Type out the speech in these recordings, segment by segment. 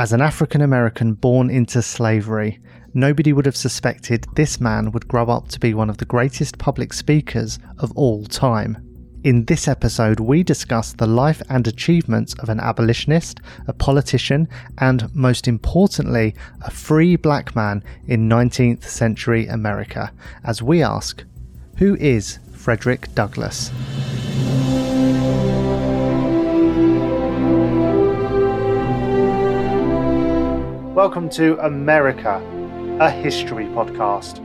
As an African American born into slavery, nobody would have suspected this man would grow up to be one of the greatest public speakers of all time. In this episode, we discuss the life and achievements of an abolitionist, a politician, and most importantly, a free black man in 19th century America, as we ask, who is Frederick Douglass? Welcome to America, a history podcast.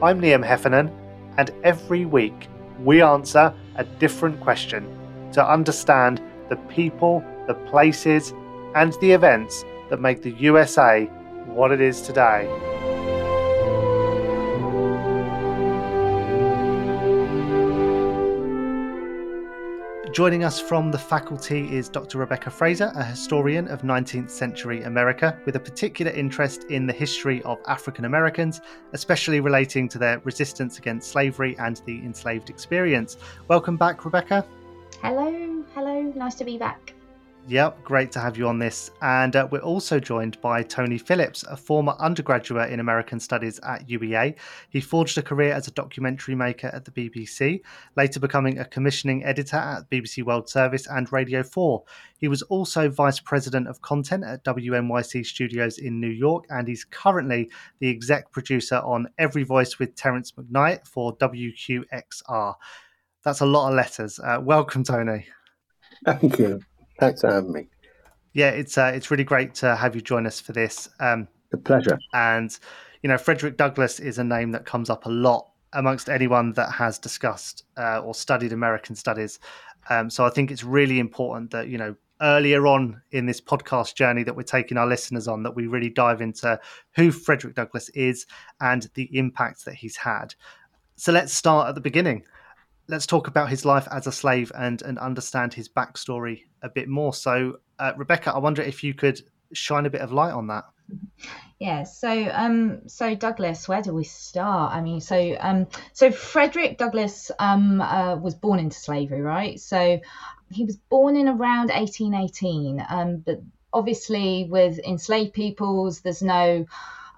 I'm Liam Heffernan, and every week we answer a different question to understand the people, the places, and the events that make the USA what it is today. Joining us from the faculty is Dr. Rebecca Fraser, a historian of 19th century America with a particular interest in the history of African Americans, especially relating to their resistance against slavery and the enslaved experience. Welcome back, Rebecca. Hello, hello, nice to be back. Yep, great to have you on this. And uh, we're also joined by Tony Phillips, a former undergraduate in American Studies at UEA. He forged a career as a documentary maker at the BBC, later becoming a commissioning editor at BBC World Service and Radio 4. He was also vice president of content at WNYC Studios in New York, and he's currently the exec producer on Every Voice with Terrance McKnight for WQXR. That's a lot of letters. Uh, welcome, Tony. Thank you. Thanks for having me. Yeah, it's uh, it's really great to have you join us for this. Um, a pleasure. And you know, Frederick Douglass is a name that comes up a lot amongst anyone that has discussed uh, or studied American studies. Um, so I think it's really important that you know earlier on in this podcast journey that we're taking our listeners on that we really dive into who Frederick Douglass is and the impact that he's had. So let's start at the beginning let's talk about his life as a slave and and understand his backstory a bit more. So, uh, Rebecca, I wonder if you could shine a bit of light on that. Yeah, so um, so Douglass, where do we start? I mean, so um, so Frederick Douglass um, uh, was born into slavery, right? So he was born in around 1818, um, but obviously with enslaved peoples, there's no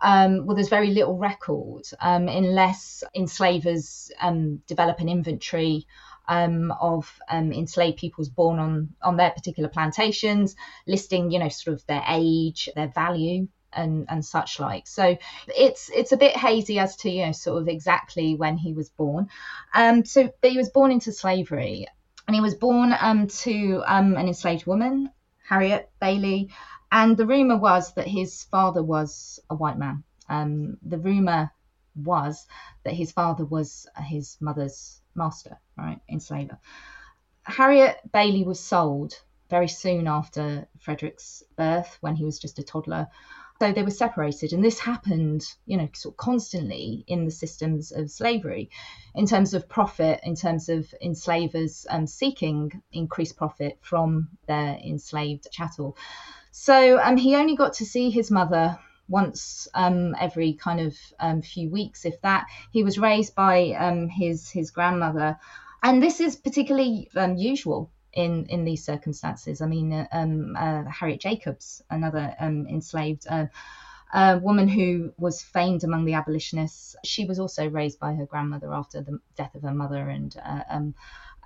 um, well, there's very little record um, unless enslavers um, develop an inventory um, of um, enslaved peoples born on on their particular plantations, listing, you know, sort of their age, their value, and and such like. So it's it's a bit hazy as to you know sort of exactly when he was born. Um, so but he was born into slavery, and he was born um, to um, an enslaved woman, Harriet Bailey, and the rumor was that his father was a white man. Um, the rumor was that his father was his mother's master, right, enslaver. Harriet Bailey was sold very soon after Frederick's birth when he was just a toddler. So they were separated, and this happened, you know, sort of constantly in the systems of slavery, in terms of profit, in terms of enslavers um, seeking increased profit from their enslaved chattel. So um, he only got to see his mother once um, every kind of um, few weeks, if that. He was raised by um, his his grandmother, and this is particularly unusual in in these circumstances. I mean, uh, um, uh, Harriet Jacobs, another um, enslaved. Uh, woman who was famed among the abolitionists. She was also raised by her grandmother after the death of her mother and uh, um,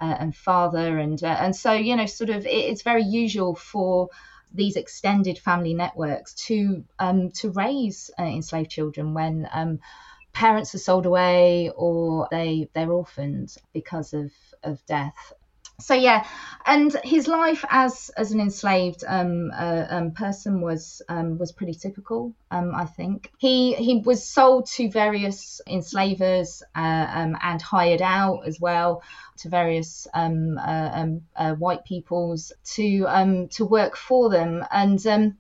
uh, and father, and uh, and so you know, sort of, it, it's very usual for these extended family networks to um, to raise uh, enslaved children when um, parents are sold away or they they're orphaned because of of death so yeah, and his life as as an enslaved um, uh, um, person was um, was pretty typical. Um, I think he he was sold to various enslavers uh, um, and hired out as well to various um, uh, uh, white peoples to to work for them, and and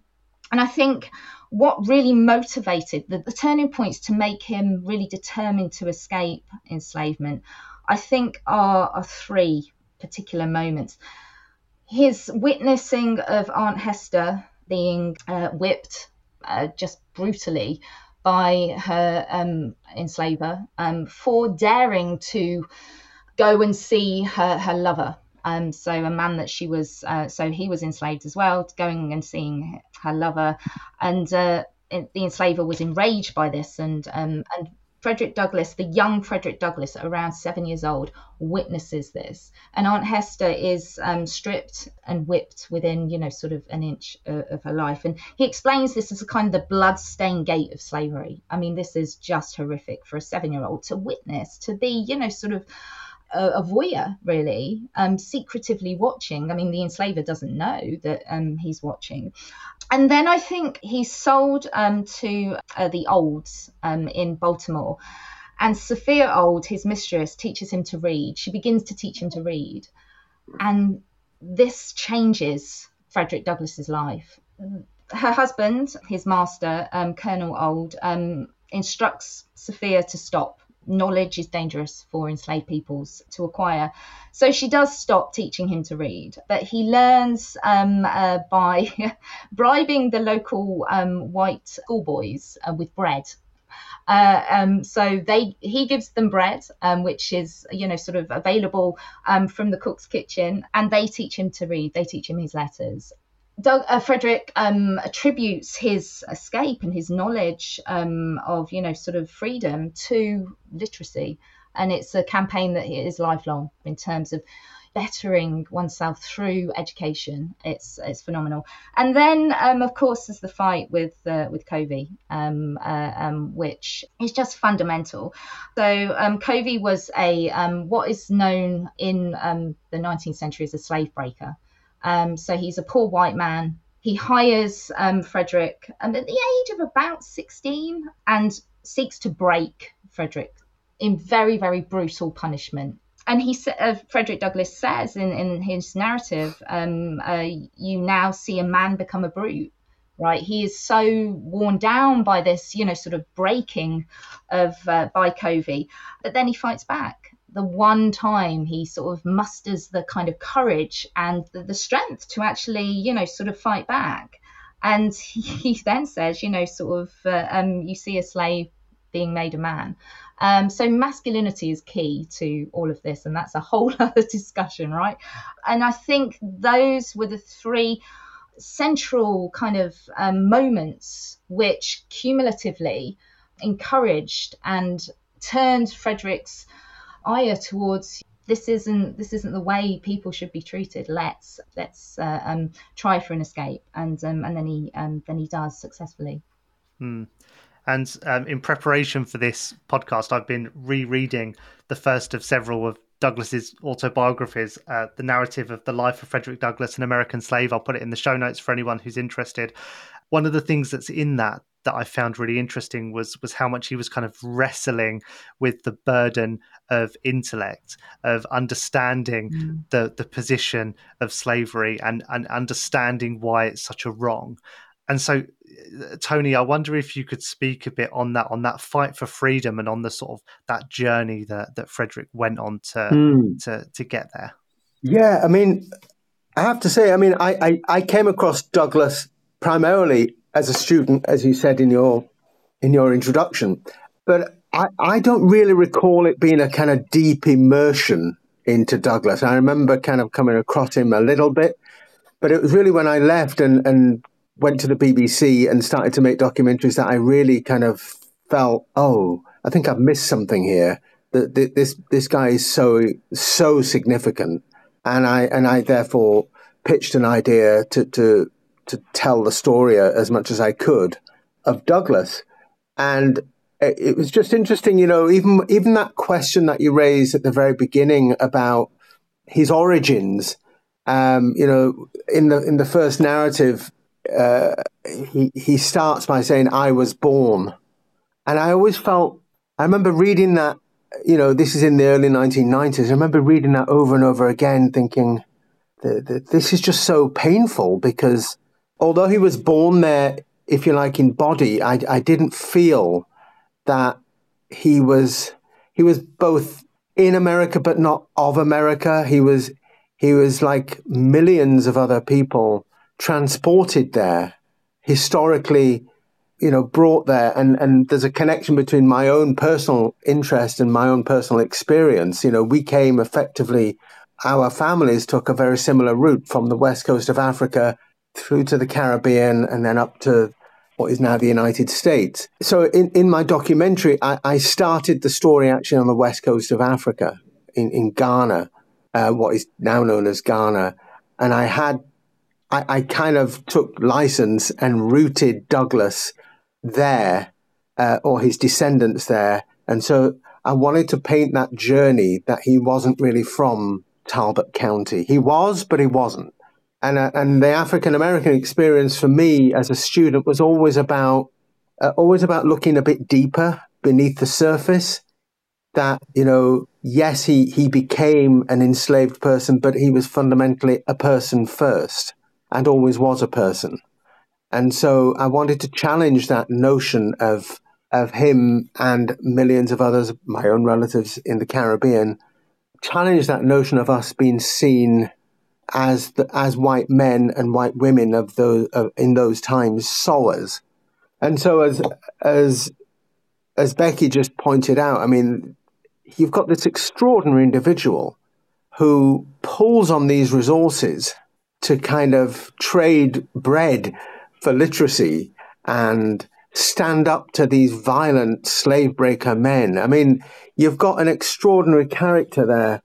I think what really motivated the, the turning points to make him really determined to escape enslavement, I think are are three particular moments. His witnessing of Aunt Hester being uh, whipped uh, just brutally by her um, enslaver um, for daring to go and see her, her lover Um, so a man that she was, uh, so he was enslaved as well, going and seeing her lover, and uh, the enslaver was enraged by this, and um, and Frederick Douglass, the young Frederick Douglass, around seven years old, witnesses this, and Aunt Hester is um, stripped and whipped within, you know, sort of an inch of, of her life, and he explains this as a kind of the blood-stained gate of slavery. I mean, this is just horrific for a seven-year-old to witness, to be, you know, sort of a, a voyeur, really, um, secretively watching. I mean, the enslaver doesn't know that um, he's watching. And then I think he's sold um, to uh, the Aulds um, in Baltimore. And Sophia Auld, his mistress, teaches him to read. She begins to teach him to read. And this changes Frederick Douglass's life. Her husband, his master, um, Colonel Auld, um, instructs Sophia to stop knowledge is dangerous for enslaved peoples to acquire. So she does stop teaching him to read, but he learns um, uh, by bribing the local um, white schoolboys uh, with bread. Uh, um, so they he gives them bread, um, which is you know sort of available um, from the cook's kitchen, and they teach him to read. They teach him his letters, Doug, uh, Frederick um, attributes his escape and his knowledge um, of, you know, sort of freedom to literacy. And it's a campaign that is lifelong in terms of bettering oneself through education. It's it's phenomenal. And then, um, of course, there's the fight with uh, with Covey, um, uh, um, which is just fundamental. So um, Covey was a um, what is known in um, the 19th century as a slave breaker. Um, so he's a poor white man. He hires um, Frederick um, at the age of about 16 and seeks to break Frederick in very, very brutal punishment. And he, uh, Frederick Douglass says in, in his narrative, um, uh, you now see a man become a brute right he is so worn down by this you know sort of breaking of uh, by covey but then he fights back the one time he sort of musters the kind of courage and the, the strength to actually, you know, sort of fight back. And he, he then says, you know, sort of, uh, um, you see a slave being made a man. Um, so masculinity is key to all of this, and that's a whole other discussion, right? And I think those were the three central kind of um, moments which cumulatively encouraged and turned Frederick's ire towards this isn't this isn't the way people should be treated. Let's let's uh, um, try for an escape, and um, and then he um, then he does successfully. Hmm. And um, in preparation for this podcast, I've been rereading the first of several of Douglass's autobiographies, uh, the narrative of the life of Frederick Douglass, an American slave. I'll put it in the show notes for anyone who's interested. One of the things that's in that that I found really interesting was was how much he was kind of wrestling with the burden of intellect, of understanding mm. the the position of slavery and and understanding why it's such a wrong. And so, uh, Tony, I wonder if you could speak a bit on that on that fight for freedom and on the sort of that journey that that Frederick went on to mm. to to get there. Yeah, I mean, I have to say, I mean, I, I, I came across Douglass primarily as a student, as you said in your in your introduction. But I, I don't really recall it being a kind of deep immersion into Douglass. I remember kind of coming across him a little bit, but it was really when I left and, and went to the BBC and started to make documentaries that I really kind of felt, oh, I think I've missed something here. That this this guy is so so significant, and I and I therefore pitched an idea to to to tell the story as much as I could of Douglass. And it was just interesting, you know, even even that question that you raised at the very beginning about his origins. Um, you know, in the in the first narrative, uh, he he starts by saying, "I was born," and I always felt. I remember reading that. You know, this is in the early 1990s. I remember reading that over and over again, thinking, "This is just so painful because." Although he was born there, if you like, in body, I, I didn't feel that he was he was both in America but not of America. He was he was like millions of other people transported there historically you know brought there and and there's a connection between my own personal interest and my own personal experience you know we came effectively our families took a very similar route from the west coast of Africa through to the Caribbean and then up to what is now the United States. So in, in my documentary, I, I started the story actually on the west coast of Africa in, in Ghana, uh, what is now known as Ghana. And I had, I, I kind of took license and rooted Douglass there uh, or his descendants there. And so I wanted to paint that journey that he wasn't really from Talbot County. He was, but he wasn't. And, uh, and the African American experience for me as a student was always about uh, always about looking a bit deeper beneath the surface. That you know, yes, he he became an enslaved person, but he was fundamentally a person first, and always was a person. And so I wanted to challenge that notion of of him and millions of others, my own relatives in the Caribbean, challenge that notion of us being seen as the, as white men and white women of those of, in those times saw us. And so as as as Becky just pointed out, I mean, you've got this extraordinary individual who pulls on these resources to kind of trade bread for literacy and stand up to these violent slave breaker men. I mean, you've got an extraordinary character there.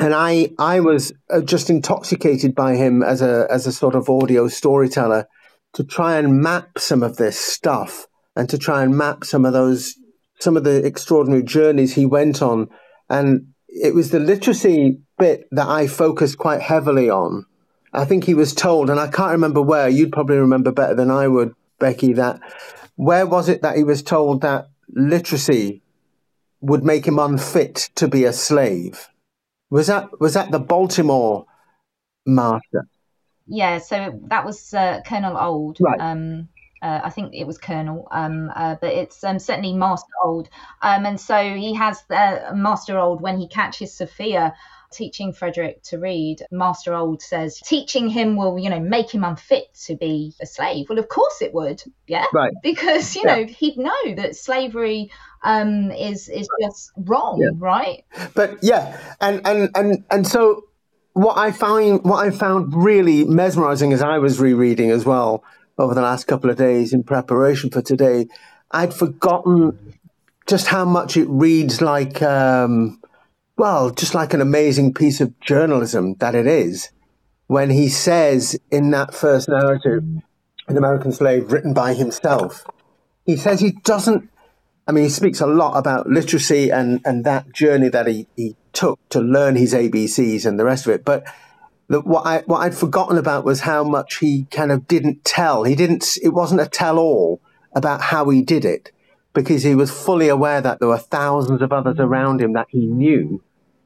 And I, I was uh, just intoxicated by him as a, as a sort of audio storyteller to try and map some of this stuff and to try and map some of those, some of the extraordinary journeys he went on. And it was the literacy bit that I focused quite heavily on. I think he was told, and I can't remember where, you'd probably remember better than I would, Becky, that where was it that he was told that literacy would make him unfit to be a slave? Was that was that the Baltimore master? Yeah, so that was uh, Colonel Auld. Right. Um, uh, I think it was Colonel, um, uh, but it's um, certainly Master Auld. Um, and so he has uh, Master Auld when he catches Sophia teaching Frederick to read, Master Auld says teaching him will, you know, make him unfit to be a slave. Well, of course it would, yeah, right. Because you yeah. know he'd know that slavery um, is is just wrong, yeah. right? But yeah, and and and and so what I find what I found really mesmerizing as I was rereading as well over the last couple of days in preparation for today, I'd forgotten just how much it reads like um, well, just like an amazing piece of journalism that it is, when he says in that first narrative, An American Slave, written by himself, he says he doesn't. I mean, he speaks a lot about literacy and, and that journey that he, he took to learn his ABCs and the rest of it. But the, what I what I'd forgotten about was how much he kind of didn't tell. He didn't. It wasn't a tell all about how he did it, because he was fully aware that there were thousands of others around him that he knew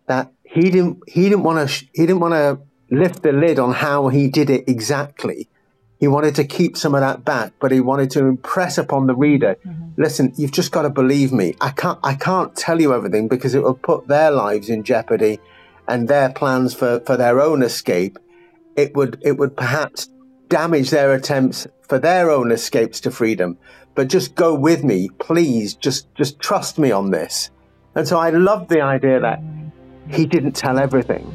that he didn't he didn't want to sh- he didn't want to lift the lid on how he did it exactly. He wanted to keep some of that back, but he wanted to impress upon the reader. Mm-hmm. Listen, you've just got to believe me. I can't I can't tell you everything because it will put their lives in jeopardy and their plans for, for their own escape. It would it would perhaps damage their attempts for their own escapes to freedom. But just go with me, please. Just just trust me on this. And so I love the idea that he didn't tell everything.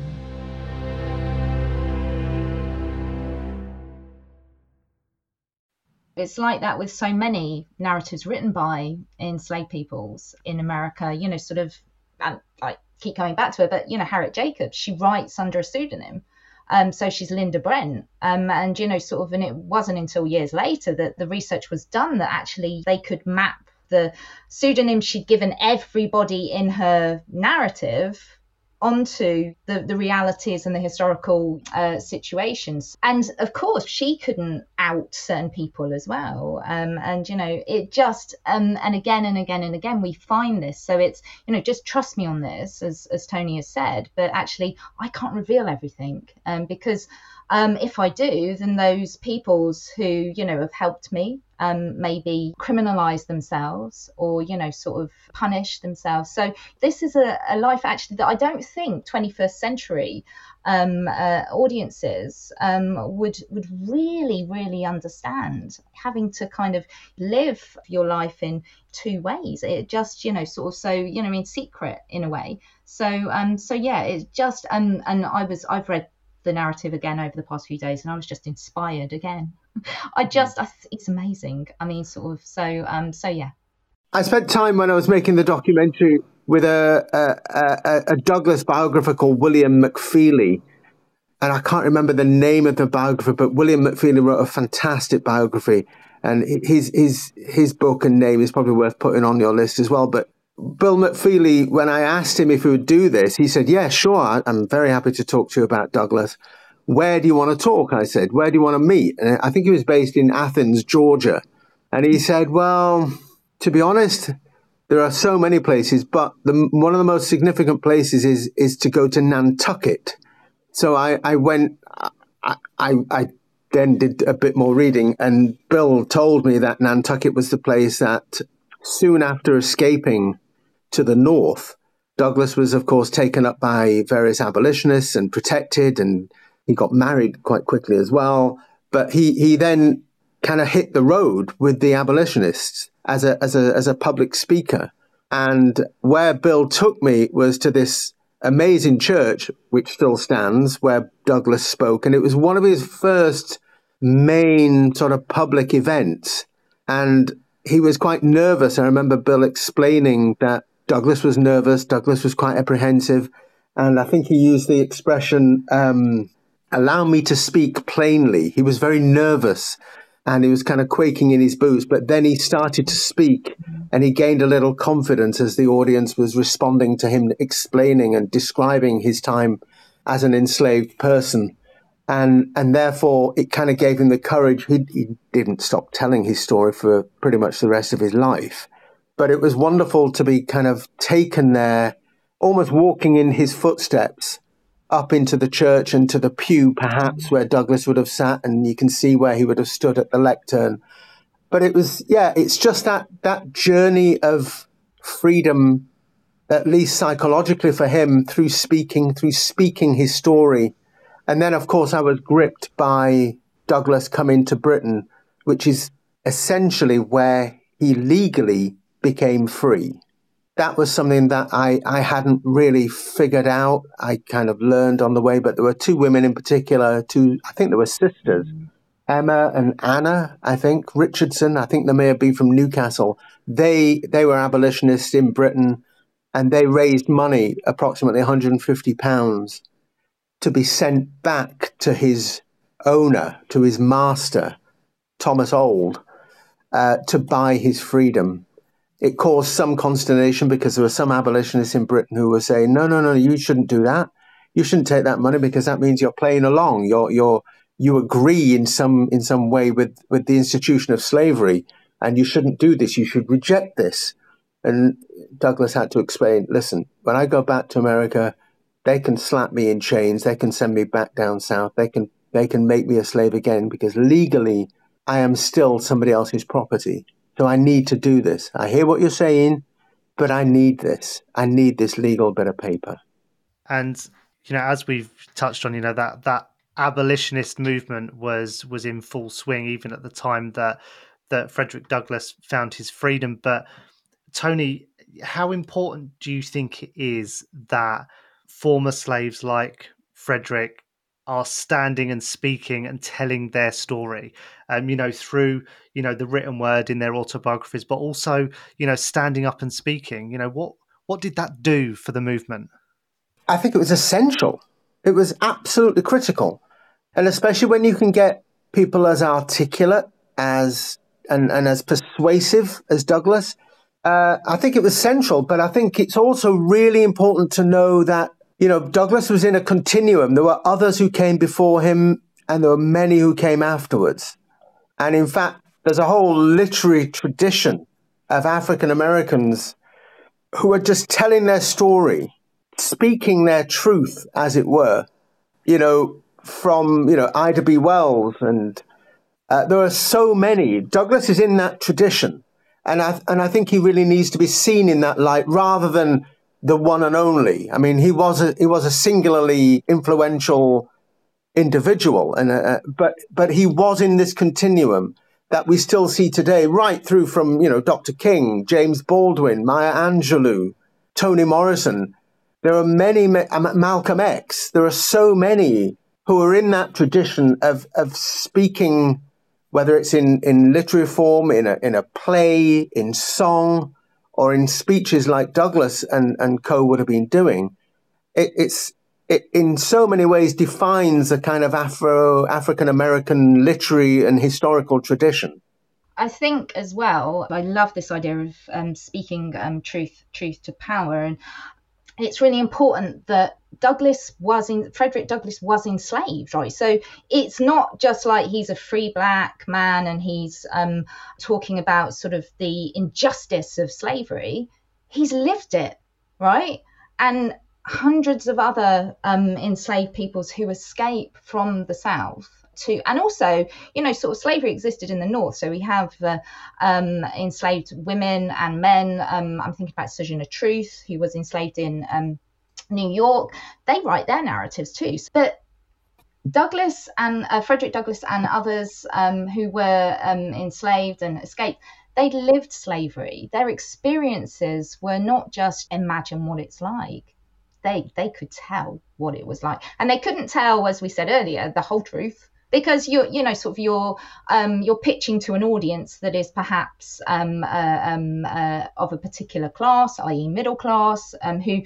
It's like that with so many narratives written by enslaved peoples in America, you know, sort of, and I keep coming back to her, but, you know, Harriet Jacobs, she writes under a pseudonym. Um, so she's Linda Brent. Um, and, you know, sort of, and it wasn't until years later that the research was done that actually they could map the pseudonym she'd given everybody in her narrative onto the, the realities and the historical uh, situations. And of course, she couldn't out certain people as well. Um, and, you know, it just, um, and again and again and again, we find this. So it's, you know, just trust me on this, as, as Tony has said. But actually, I can't reveal everything um, because um, if I do, then those peoples who, you know, have helped me um, maybe criminalize themselves or, you know, sort of punish themselves. So this is a, a life actually that I don't think 21st century um, uh, audiences um, would would really really understand having to kind of live your life in two ways. It just you know sort of so you know in secret in a way. So um so yeah it's just um and I was I've read the narrative again over the past few days, and I was just inspired again. I just, I, it's amazing. I mean, sort of. So, um, so yeah. I spent time when I was making the documentary with a, a, a, a Douglass biographer called William McFeely. And I can't remember the name of the biographer, but William McFeely wrote a fantastic biography. And his, his, his book and name is probably worth putting on your list as well. But Bill McFeely, when I asked him if he would do this, he said, Yeah, sure. I'm very happy to talk to you about Douglass. Where do you want to talk? I said, Where do you want to meet? And I think he was based in Athens, Georgia. And he said, Well, to be honest, there are so many places, but the, one of the most significant places is, is to go to Nantucket. So I, I went, I, I, I then did a bit more reading, and Bill told me that Nantucket was the place that soon after escaping to the north, Douglass was, of course, taken up by various abolitionists and protected, and he got married quite quickly as well. But he, he then kind of hit the road with the abolitionists as a, as a, as a public speaker. And where Bill took me was to this amazing church, which still stands, where Douglass spoke. And it was one of his first main sort of public events. And he was quite nervous. I remember Bill explaining that Douglass was nervous, Douglass was quite apprehensive. And I think he used the expression, um, allow me to speak plainly. He was very nervous and he was kind of quaking in his boots. But then he started to speak and he gained a little confidence as the audience was responding to him explaining and describing his time as an enslaved person and and therefore it kind of gave him the courage. He, he didn't stop telling his story for pretty much the rest of his life, but it was wonderful to be kind of taken there, almost walking in his footsteps up into the church and to the pew, perhaps where Douglass would have sat, and you can see where he would have stood at the lectern. But it was, yeah, it's just that that journey of freedom, at least psychologically for him, through speaking, through speaking his story and then, of course, I was gripped by Douglass coming to Britain, which is essentially where he legally became free. That was something that I, I hadn't really figured out. I kind of learned on the way, but there were two women in particular, two, I think they were sisters, Emma and Anna, I think, Richardson, I think they may have been from Newcastle. They, they were abolitionists in Britain and they raised money, approximately 150 pounds, to be sent back to his owner, to his master, Thomas Auld, uh, to buy his freedom. It caused some consternation because there were some abolitionists in Britain who were saying, "No, no, no, you shouldn't do that. You shouldn't take that money because that means you're playing along. You're, you're, you agree in some in some way with with the institution of slavery, and you shouldn't do this. You should reject this." And Douglass had to explain, "Listen, when I go back to America." they can slap me in chains. They can send me back down south. They can they can make me a slave again because legally I am still somebody else's property. So I need to do this. I hear what you're saying, but I need this. I need this legal bit of paper. And you know, as we've touched on, you know that that abolitionist movement was was in full swing even at the time that that Frederick Douglass found his freedom. But Tony, how important do you think it is that former slaves like Frederick are standing and speaking and telling their story um, you know through you know the written word in their autobiographies but also you know standing up and speaking. You know what what did that do for the movement? I think it was essential. It was absolutely critical. And especially when you can get people as articulate as and, and as persuasive as douglass uh, i think it was central but i think it's also really important to know that you know, Douglass was in a continuum. There were others who came before him, and there were many who came afterwards. And in fact, there's a whole literary tradition of African Americans who are just telling their story, speaking their truth, as it were. You know, from you know Ida B. Wells, and uh, there are so many. Douglass is in that tradition, and I and I think he really needs to be seen in that light rather than the one and only. I mean, he was a he was a singularly influential individual, and uh, but but he was in this continuum that we still see today, right through from you know Dr. King, James Baldwin, Maya Angelou, Toni Morrison. There are many, Malcolm X. There are so many who are in that tradition of of speaking, whether it's in in literary form, in a in a play, in song, or in speeches like Douglass and and co would have been doing. It, it's it, in so many ways defines a kind of Afro African American literary and historical tradition. I think as well, I love this idea of um, speaking um, truth truth to power, and it's really important that Douglass was in Frederick Douglass was enslaved, right? So it's not just like he's a free black man and he's um, talking about sort of the injustice of slavery. He's lived it, right? And hundreds of other um, enslaved peoples who escape from the South to, and also, you know, sort of slavery existed in the North. So we have uh, um, enslaved women and men. Um, I'm thinking about Sojourner Truth, who was enslaved in um, New York. They write their narratives too. But Douglass and uh, Frederick Douglass and others um, who were um, enslaved and escaped, they lived slavery. Their experiences were not just imagine what it's like they they could tell what it was like, and they couldn't tell, as we said earlier, the whole truth because you're you know sort of you're um, you're pitching to an audience that is perhaps um, uh, um, uh, of a particular class, i.e., middle class, um, who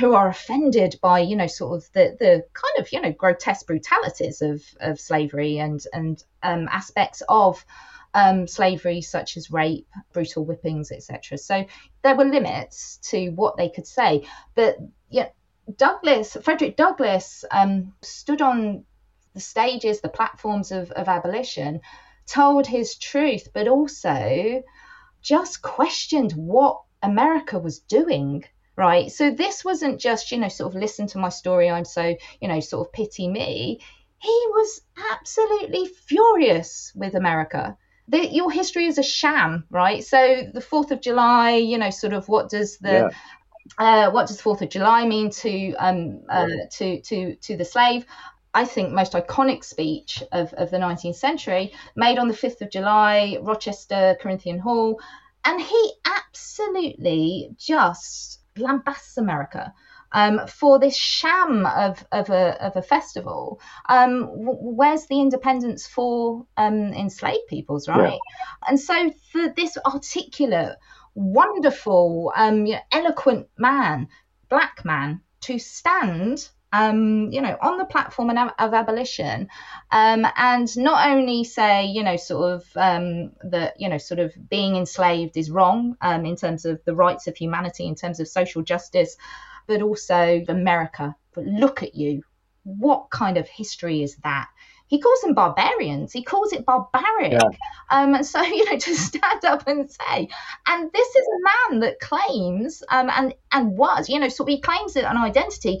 who are offended by you know sort of the the kind of you know grotesque brutalities of of slavery and and um, aspects of um, slavery, such as rape, brutal whippings, etc. So there were limits to what they could say. But yeah, Douglass, Frederick Douglass, um, stood on the stages, the platforms of, of abolition, told his truth, but also just questioned what America was doing right? So this wasn't just, you know, sort of listen to my story, I'm so, you know, sort of pity me. He was absolutely furious with America the, your history is a sham, right? So the Fourth of July, you know, sort of what does the yeah. uh, what does Fourth of July mean to um uh, to to to the slave? I think most iconic speech of, of the 19th century, made on the 5th of July, Rochester, Corinthian Hall, and he absolutely just lambasts America um, for this sham of, of, a, of a festival. Um, where's the independence for um, enslaved peoples, right? Yeah. And so for this articulate, wonderful, um, you know, eloquent man, black man, to stand um, you know, on the platform of, of abolition, um, and not only say, you know, sort of um, that, you know, sort of being enslaved is wrong um, in terms of the rights of humanity, in terms of social justice, but also America. But look at you. What kind of history is that? He calls them barbarians. He calls it barbaric. Yeah. Um, so, you know, to stand up and say, and this is a man that claims um, and and was, you know, so he claims an identity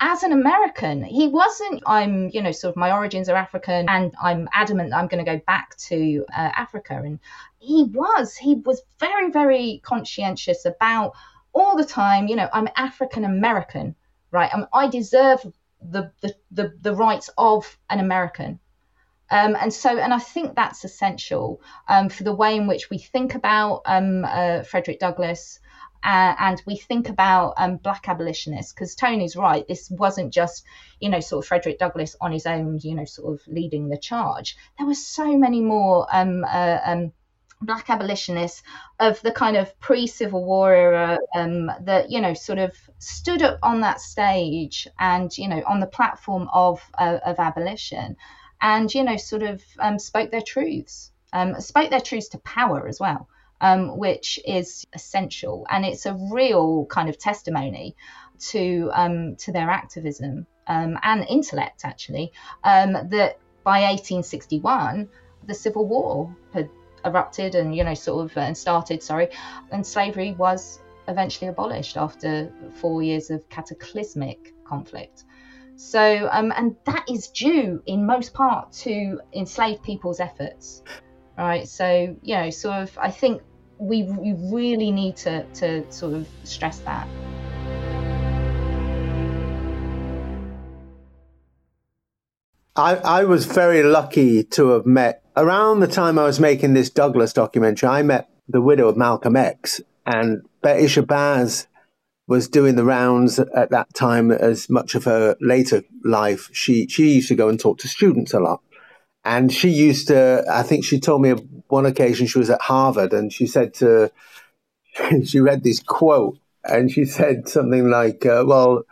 as an American, he wasn't, I'm, you know, sort of my origins are African and I'm adamant I'm going to go back to uh, Africa. And he was, he was very, very conscientious about all the time, you know, I'm African American, right? I'm, I deserve the, the, the, the rights of an American. Um, and so, and I think that's essential um, for the way in which we think about um, uh, Frederick Douglass uh, and we think about um, black abolitionists. Because Tony's right, this wasn't just, you know, sort of Frederick Douglass on his own, you know, sort of leading the charge. There were so many more um, uh, um, black abolitionists of the kind of pre-civil war era um, that you know sort of stood up on that stage and you know on the platform of uh, of abolition and you know sort of um, spoke their truths um, spoke their truths to power as well um, which is essential. And it's a real kind of testimony to um, to their activism um, and intellect actually that by 1861 the civil war had erupted and you know sort of uh, and started sorry and slavery was eventually abolished after four years of cataclysmic conflict. So, um, and that is due in most part to enslaved people's efforts, right? So, you know, sort of, I think we, we really need to, to sort of stress that. I, I was very lucky to have met around the time I was making this Douglass documentary. I met the widow of Malcolm X, and Betty Shabazz was doing the rounds at that time as much of her later life. She she used to go and talk to students a lot. And she used to, I think she told me one occasion she was at Harvard and she said to, she read this quote and she said something like, uh, well,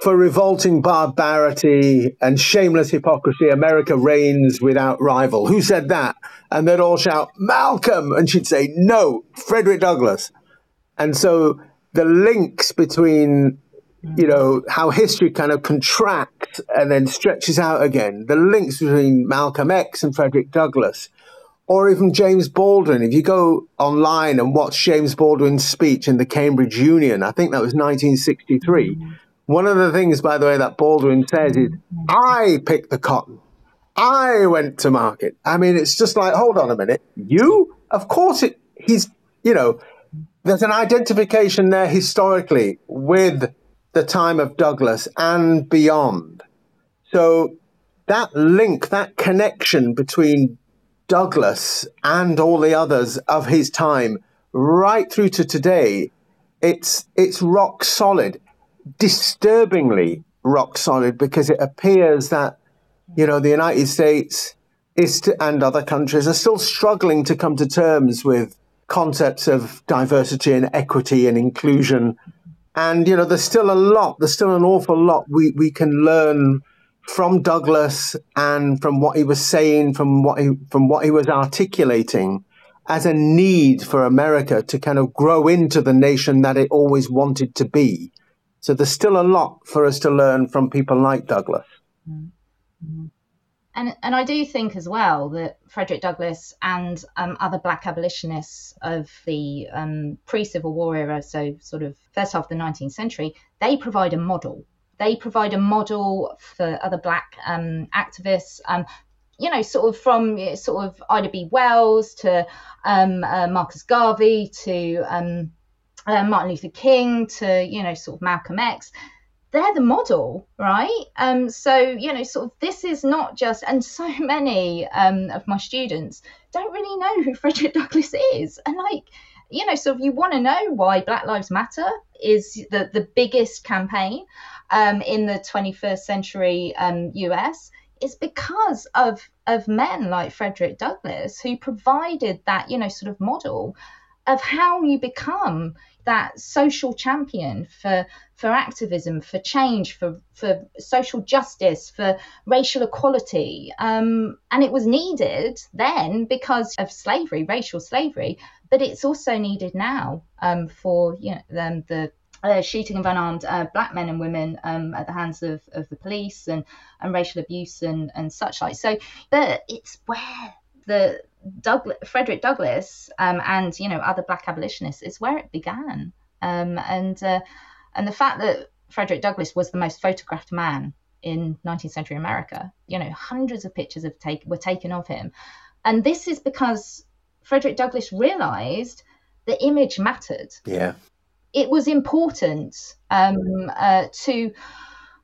for revolting barbarity and shameless hypocrisy, America reigns without rival. Who said that? And they'd all shout, Malcolm. And she'd say, no, Frederick Douglass. And so the links between you know how history kind of contracts and then stretches out again. The links between malcolm x and frederick douglass or even james baldwin. If you go online and watch james baldwin's speech in the cambridge union i think that was 1963 one of the things by the way that baldwin says is i picked the cotton. I went to market. I mean it's just like hold on a minute. You? Of course it he's you know there's an identification there historically with the time of Douglass and beyond. So that link, that connection between Douglass and all the others of his time, right through to today, it's it's rock solid, disturbingly rock solid, because it appears that you know the United States is to, and other countries are still struggling to come to terms with concepts of diversity and equity and inclusion. And, you know, there's still a lot, there's still an awful lot we, we can learn from Douglass and from what he was saying, from what he, from what he was articulating as a need for America to kind of grow into the nation that it always wanted to be. So there's still a lot for us to learn from people like Douglass. Mm-hmm and and I do think as well that Frederick Douglass and um, other Black abolitionists of the um, pre-Civil War era, so sort of first half of the 19th century, they provide a model. They provide a model for other Black um, activists. Um, you know, sort of from sort of Ida B. Wells to um, uh, Marcus Garvey to um, uh, Martin Luther King to you know sort of Malcolm X they're the model, right? Um, so you know, sort of this is not just, and so many um, of my students don't really know who Frederick Douglass is, and like, you know, so if you want to know why Black Lives Matter is the the biggest campaign um, in the 21st century um, U.S. is because of of men like Frederick Douglass who provided that you know sort of model of how you become that social champion for for activism, for change, for for social justice, for racial equality, um, and it was needed then because of slavery, racial slavery, but it's also needed now um, for you know um, the uh, shooting of unarmed uh, black men and women um, at the hands of, of the police and, and racial abuse and, and such like. So, but it's where the Douglass, Frederick Douglass um, and you know other black abolitionists is where it began. Um, and uh, and the fact that Frederick Douglass was the most photographed man in 19th century America, you know, hundreds of pictures of take, were taken of him, and this is because Frederick Douglass realized the image mattered. Yeah, it was important um, uh, to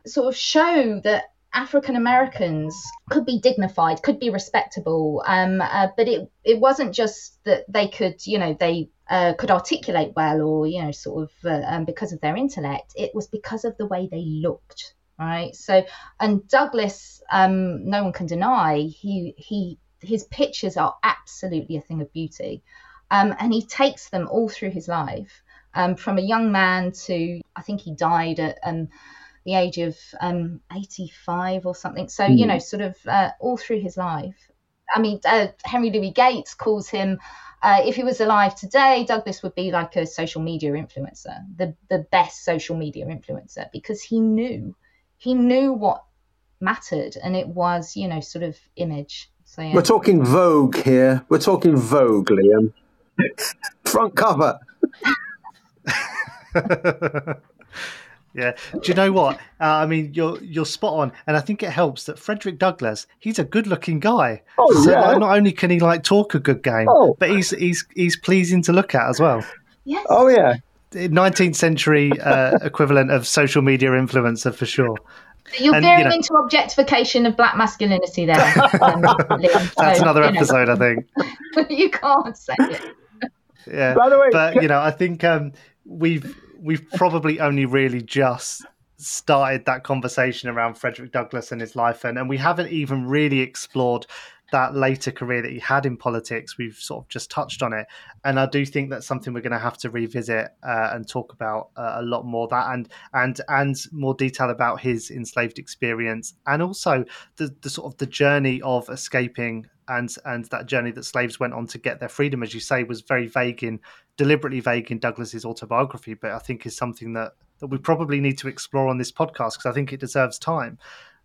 sort of show that African Americans could be dignified, could be respectable, um, uh, but it it wasn't just that they could, you know, they uh, could articulate well or you know sort of uh, um, because of their intellect. It was because of the way they looked, right? So and Douglass, um, no one can deny he he his pictures are absolutely a thing of beauty, um, and he takes them all through his life, um, from a young man to I think he died at um, the age of um, 85 or something. So, mm. you hmm. know, sort of uh, all through his life. I mean, uh, Henry Louis Gates calls him, uh, if he was alive today, Douglass would be like a social media influencer, the, the best social media influencer, because he knew, he knew what mattered and it was, you know, sort of image. So, yeah. We're talking Vogue here. We're talking Vogue, Liam. Front cover. Yeah. Do you know what? Uh, I mean, you're you're spot on, and I think it helps that Frederick Douglass. He's a good-looking guy. Oh so, yeah. Like, not only can he like talk a good game, Oh. but he's he's he's pleasing to look at as well. Yes. Oh yeah. 19th century uh, equivalent of social media influencer for sure. You're and, you veering know- into objectification of black masculinity there. Um, Liam. That's another you know, episode, I think. you can't say it. Yeah. By the way, but ca- you know, I think um, we've we've probably only really just started that conversation around Frederick Douglass and his life, and, and we haven't even really explored that later career that he had in politics. We've sort of just touched on it, and I do think that's something we're going to have to revisit uh, and talk about uh, a lot more. That and and and more detail about his enslaved experience, and also the the sort of the journey of escaping. And, and that journey that slaves went on to get their freedom, as you say, was very vague in deliberately vague in Douglass's autobiography, but I think is something that that we probably need to explore on this podcast because I think it deserves time.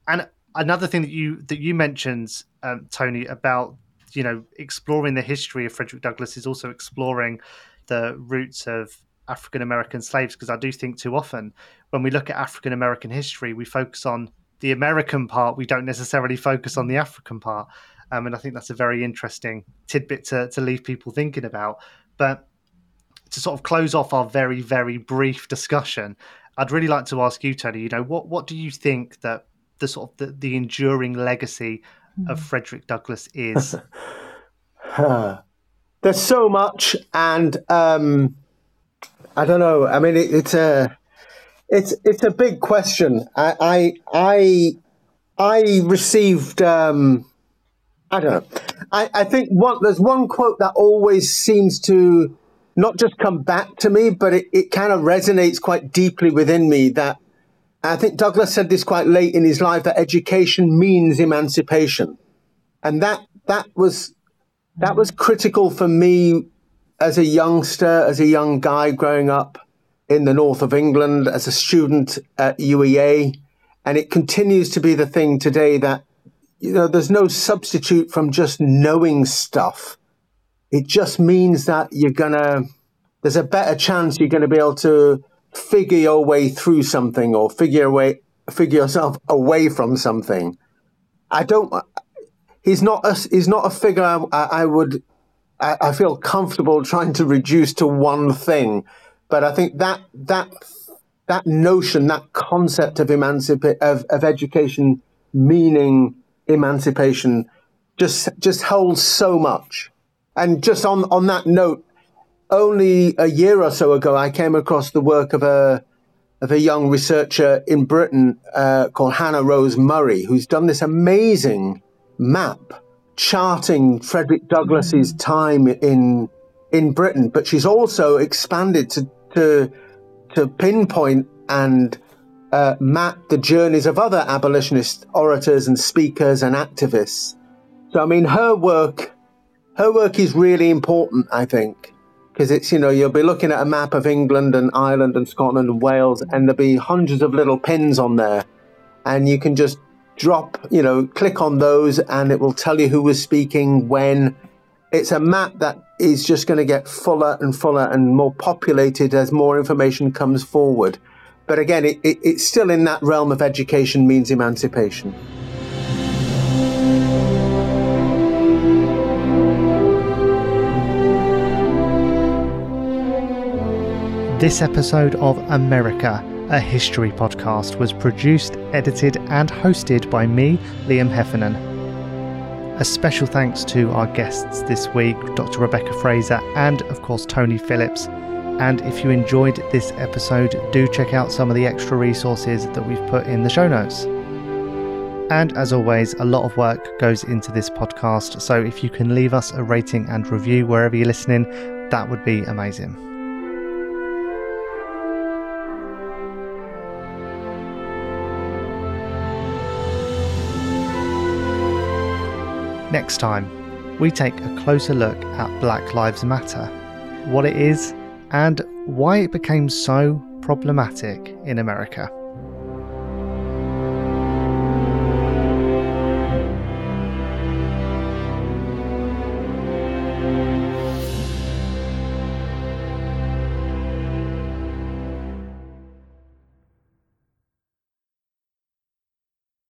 And another thing that you that you mentioned, um, Tony, about you know exploring the history of Frederick Douglass is also exploring the roots of African American slaves because I do think too often when we look at African American history, we focus on the American part. We don't necessarily focus on the African part. Um, and I think that's a very interesting tidbit to, to leave people thinking about. But to sort of close off our very, very brief discussion, I'd really like to ask you, Tony, you know, what, what do you think that the sort of the, the enduring legacy of Frederick Douglass is? There's so much, and um, I don't know. I mean, it, it's a it's it's a big question. I I I, I received. Um, I don't know. I, I think one, there's one quote that always seems to not just come back to me, but it, it kind of resonates quite deeply within me. That I think Douglass said this quite late in his life that education means emancipation, and that that was that was critical for me as a youngster, as a young guy growing up in the north of England, as a student at UEA, and it continues to be the thing today that you know there's no substitute from just knowing stuff. It just means that you're gonna there's a better chance you're gonna be able to figure your way through something or figure away figure yourself away from something. I don't he's not a he's not a figure I, I would I, I feel comfortable trying to reduce to one thing, but I think that that that notion, that concept of emancipate of, of education meaning emancipation, just just holds so much. And just on on that note, only a year or so ago, I came across the work of a of a young researcher in Britain uh, called Hannah Rose Murray, who's done this amazing map charting Frederick Douglass's time in in Britain, but she's also expanded to to, to pinpoint and uh, map the journeys of other abolitionist orators and speakers and activists. So I mean, her work her work is really important, I think, because it's you know you'll be looking at a map of England and Ireland and Scotland and Wales, and there'll be hundreds of little pins on there, and you can just drop, you know, click on those and it will tell you who was speaking when. It's a map that is just going to get fuller and fuller and more populated as more information comes forward. But again, it, it, it's still in that realm of education means emancipation. This episode of America, a history podcast, was produced, edited, and hosted by me, Liam Heffernan. A special thanks to our guests this week, Dr. Rebecca Fraser and, of course, Tony Phillips. And if you enjoyed this episode, do check out some of the extra resources that we've put in the show notes. And as always, a lot of work goes into this podcast, so if you can leave us a rating and review wherever you're listening, that would be amazing. Next time, we take a closer look at Black Lives Matter, what it is, and why it became so problematic in America.